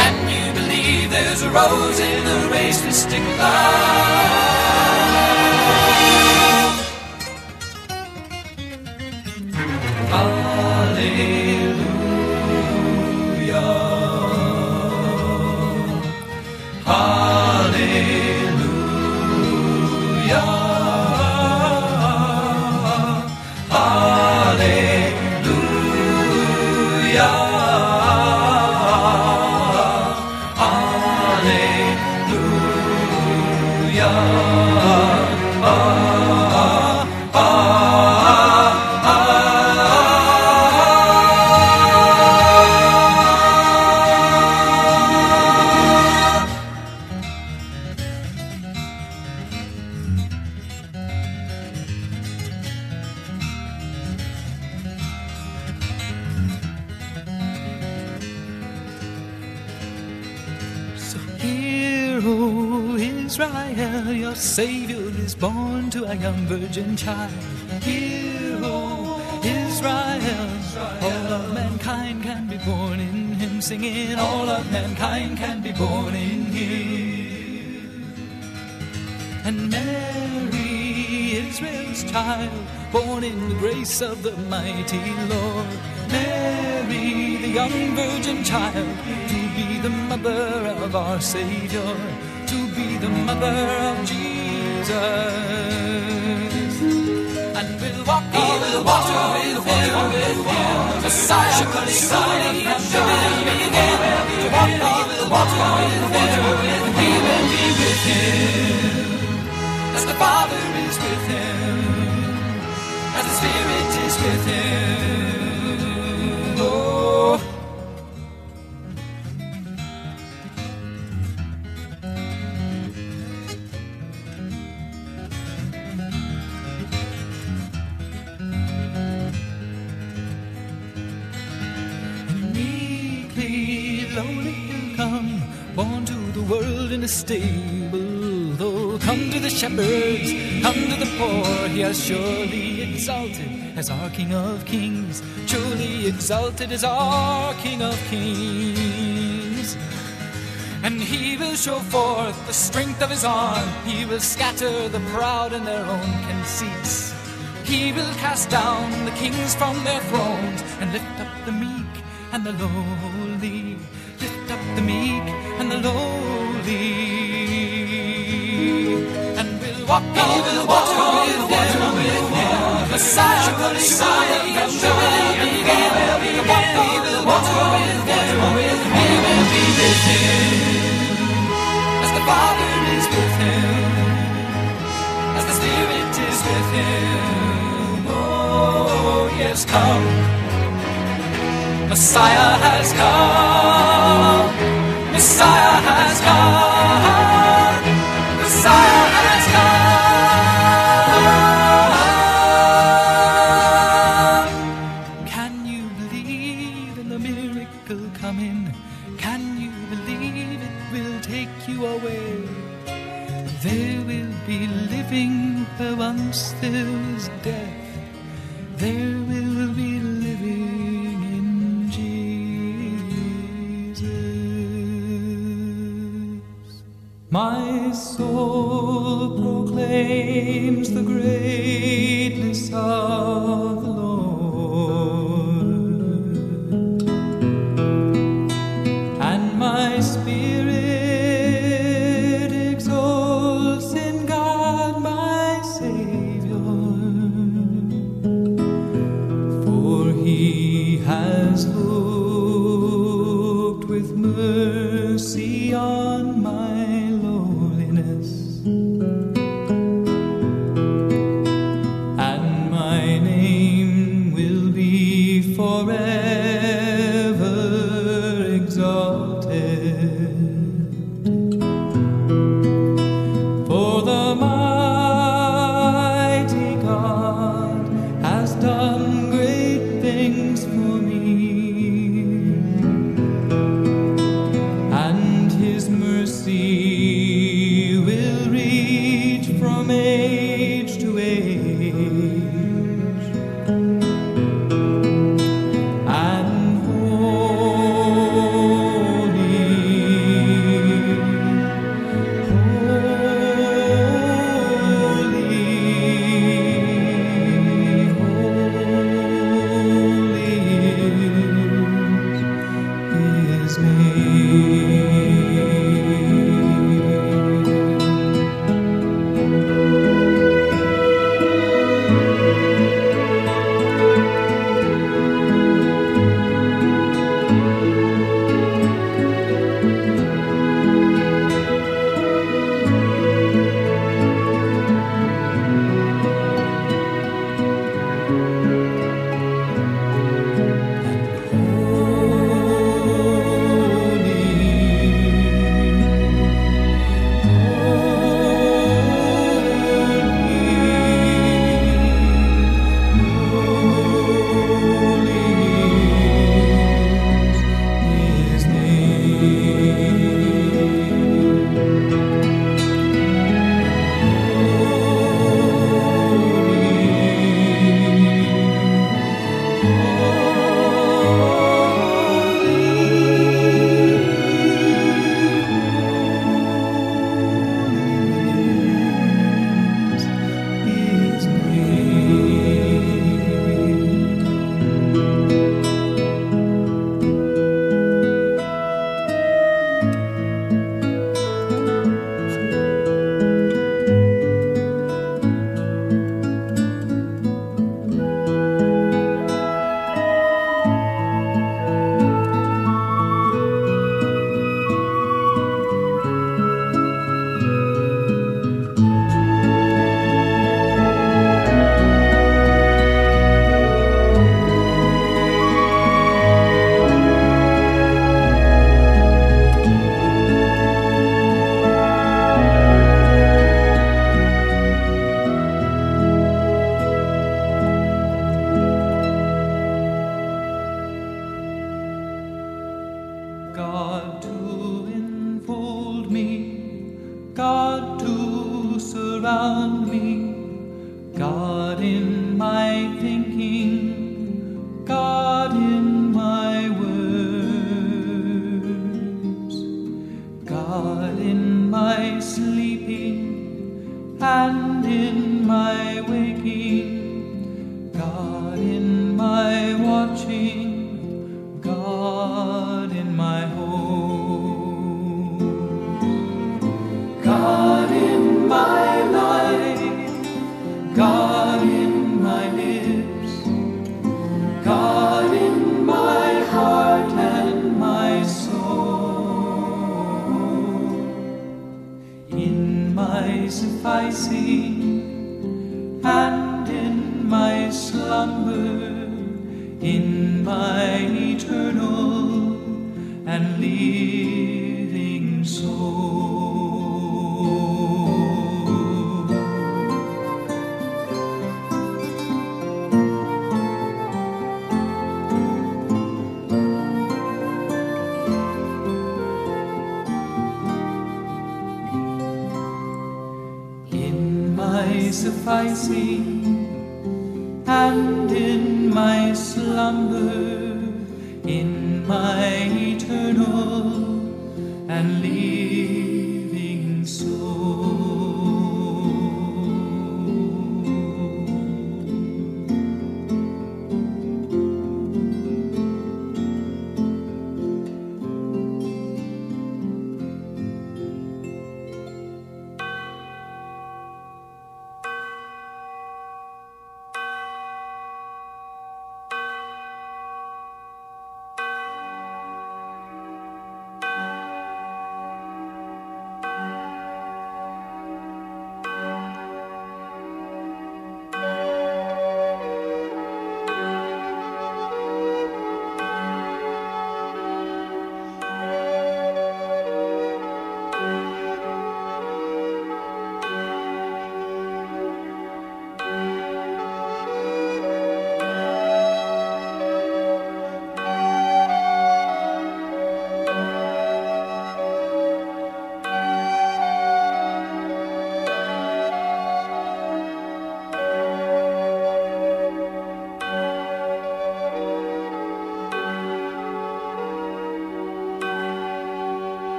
Speaker 3: Can you believe there's a rose in the race to stick love? In all of mankind can be born in Him. And Mary, Israel's child, born in the grace of the mighty Lord. Mary, the young virgin child, to be the mother of our Savior, to be the mother of Jesus. And we'll walk over the water with him, with him. Messiah and surely be again. To walk over the water with him, and we will be with him. As the Father is with him, as the Spirit is with him. A stable. Though come to the shepherds, come to the poor, he has surely exalted as our King of Kings, truly exalted as our King of Kings. And he will show forth the strength of his arm, he will scatter the proud in their own conceits. He will cast down the kings from their thrones and lift up the meek and the lowly. Lift up the meek and the lowly. Walk on the water with him. Messiah and surely begin. We'll walk on the water with him, with him. Will be with him as the Father is with him, as the Spirit is with him. Oh, yes, come. Messiah has come. Messiah has come.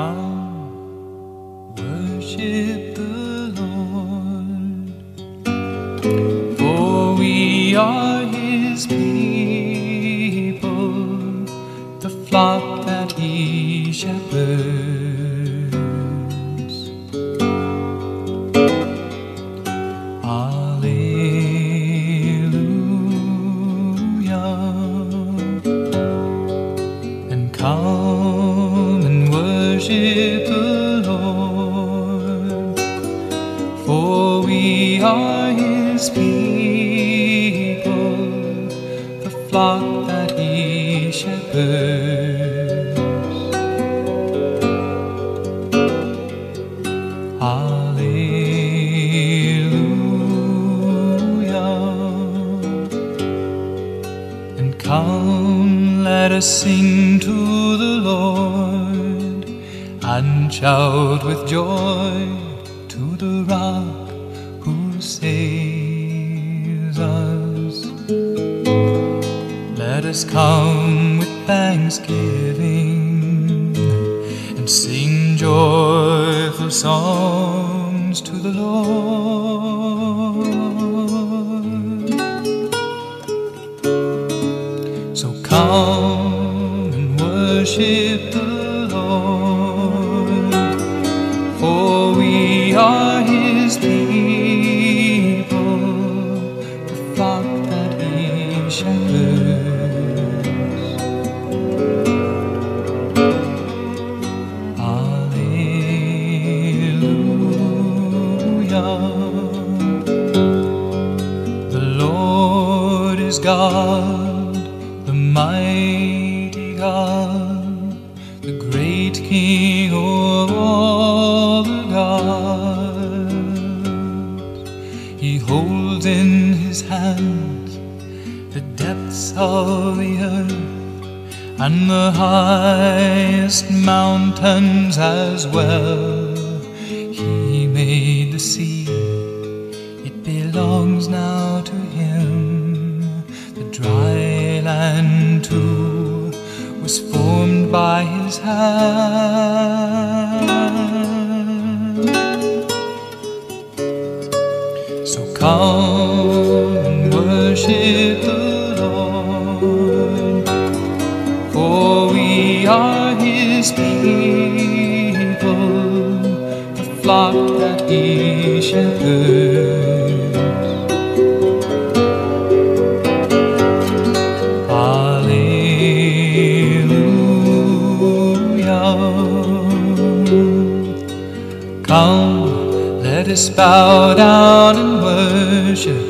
Speaker 3: Come, God, the mighty God, the great King of all the gods. He holds in his hands the depths of the earth and the highest mountains as well. By his hand. So come and worship the Lord, for we are his people, the flock that he let bow down and worship,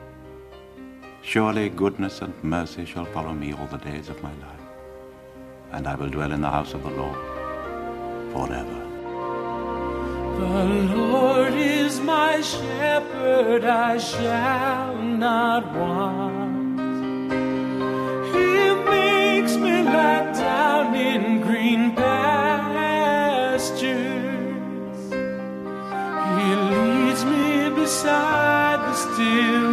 Speaker 6: Surely goodness and mercy shall follow me all the days of my life, and I will dwell in the house of the Lord forever.
Speaker 4: The Lord is my shepherd, I shall not want. He makes me lie down in green pastures. He leads me beside the still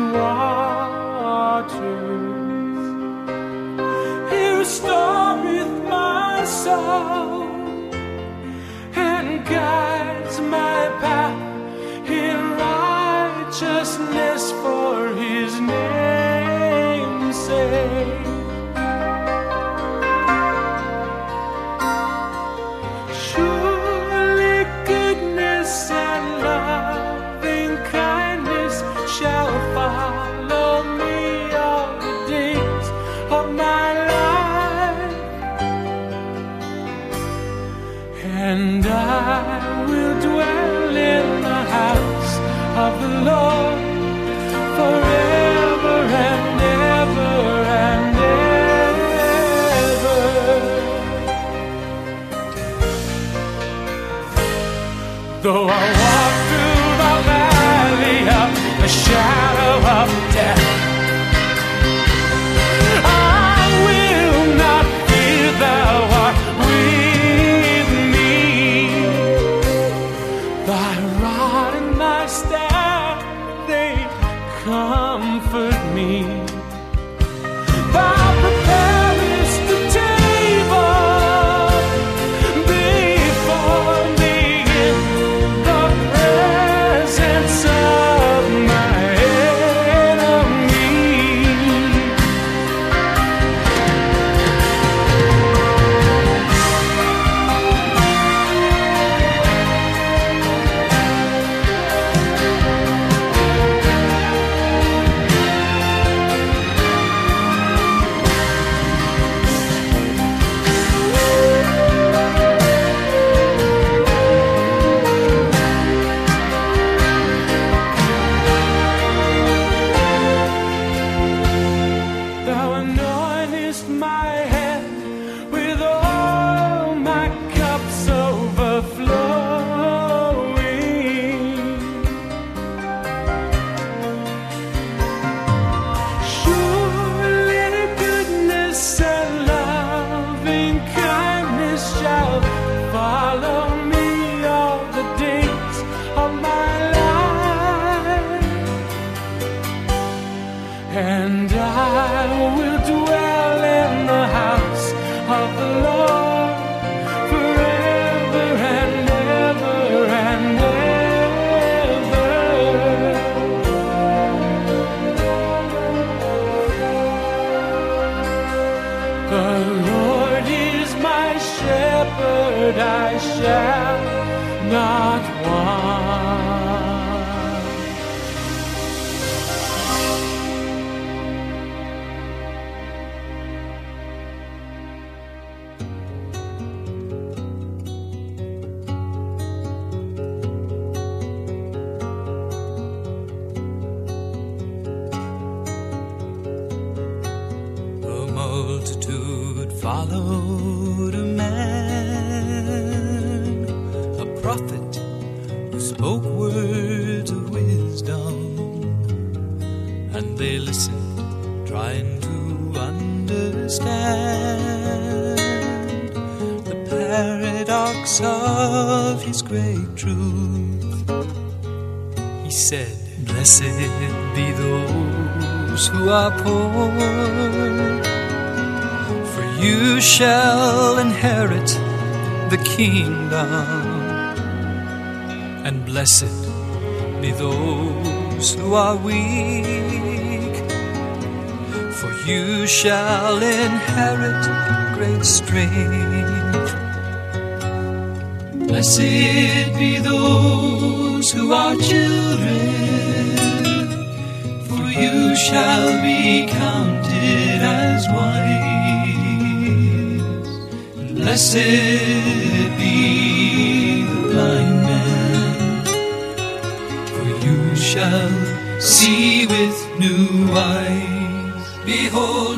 Speaker 4: Though I walk through the valley of the shadow. not the
Speaker 3: kingdom. And blessed be those who are weak, for you shall inherit great strength. Blessed be those who are children, for you shall be counted as one. Blessed be the blind man, for you shall see with new eyes. Behold,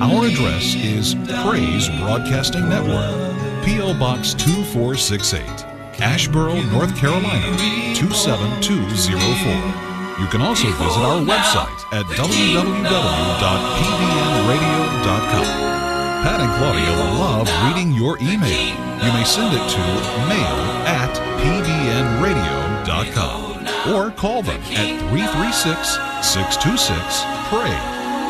Speaker 12: Our address is Praise Broadcasting Network, P.O. Box 2468, Asheboro, North Carolina 27204. You can also visit our website at www.pbnradio.com. Pat and Claudia love reading your email. You may send it to mail at pbnradio.com or call them at 336 626 PRAY.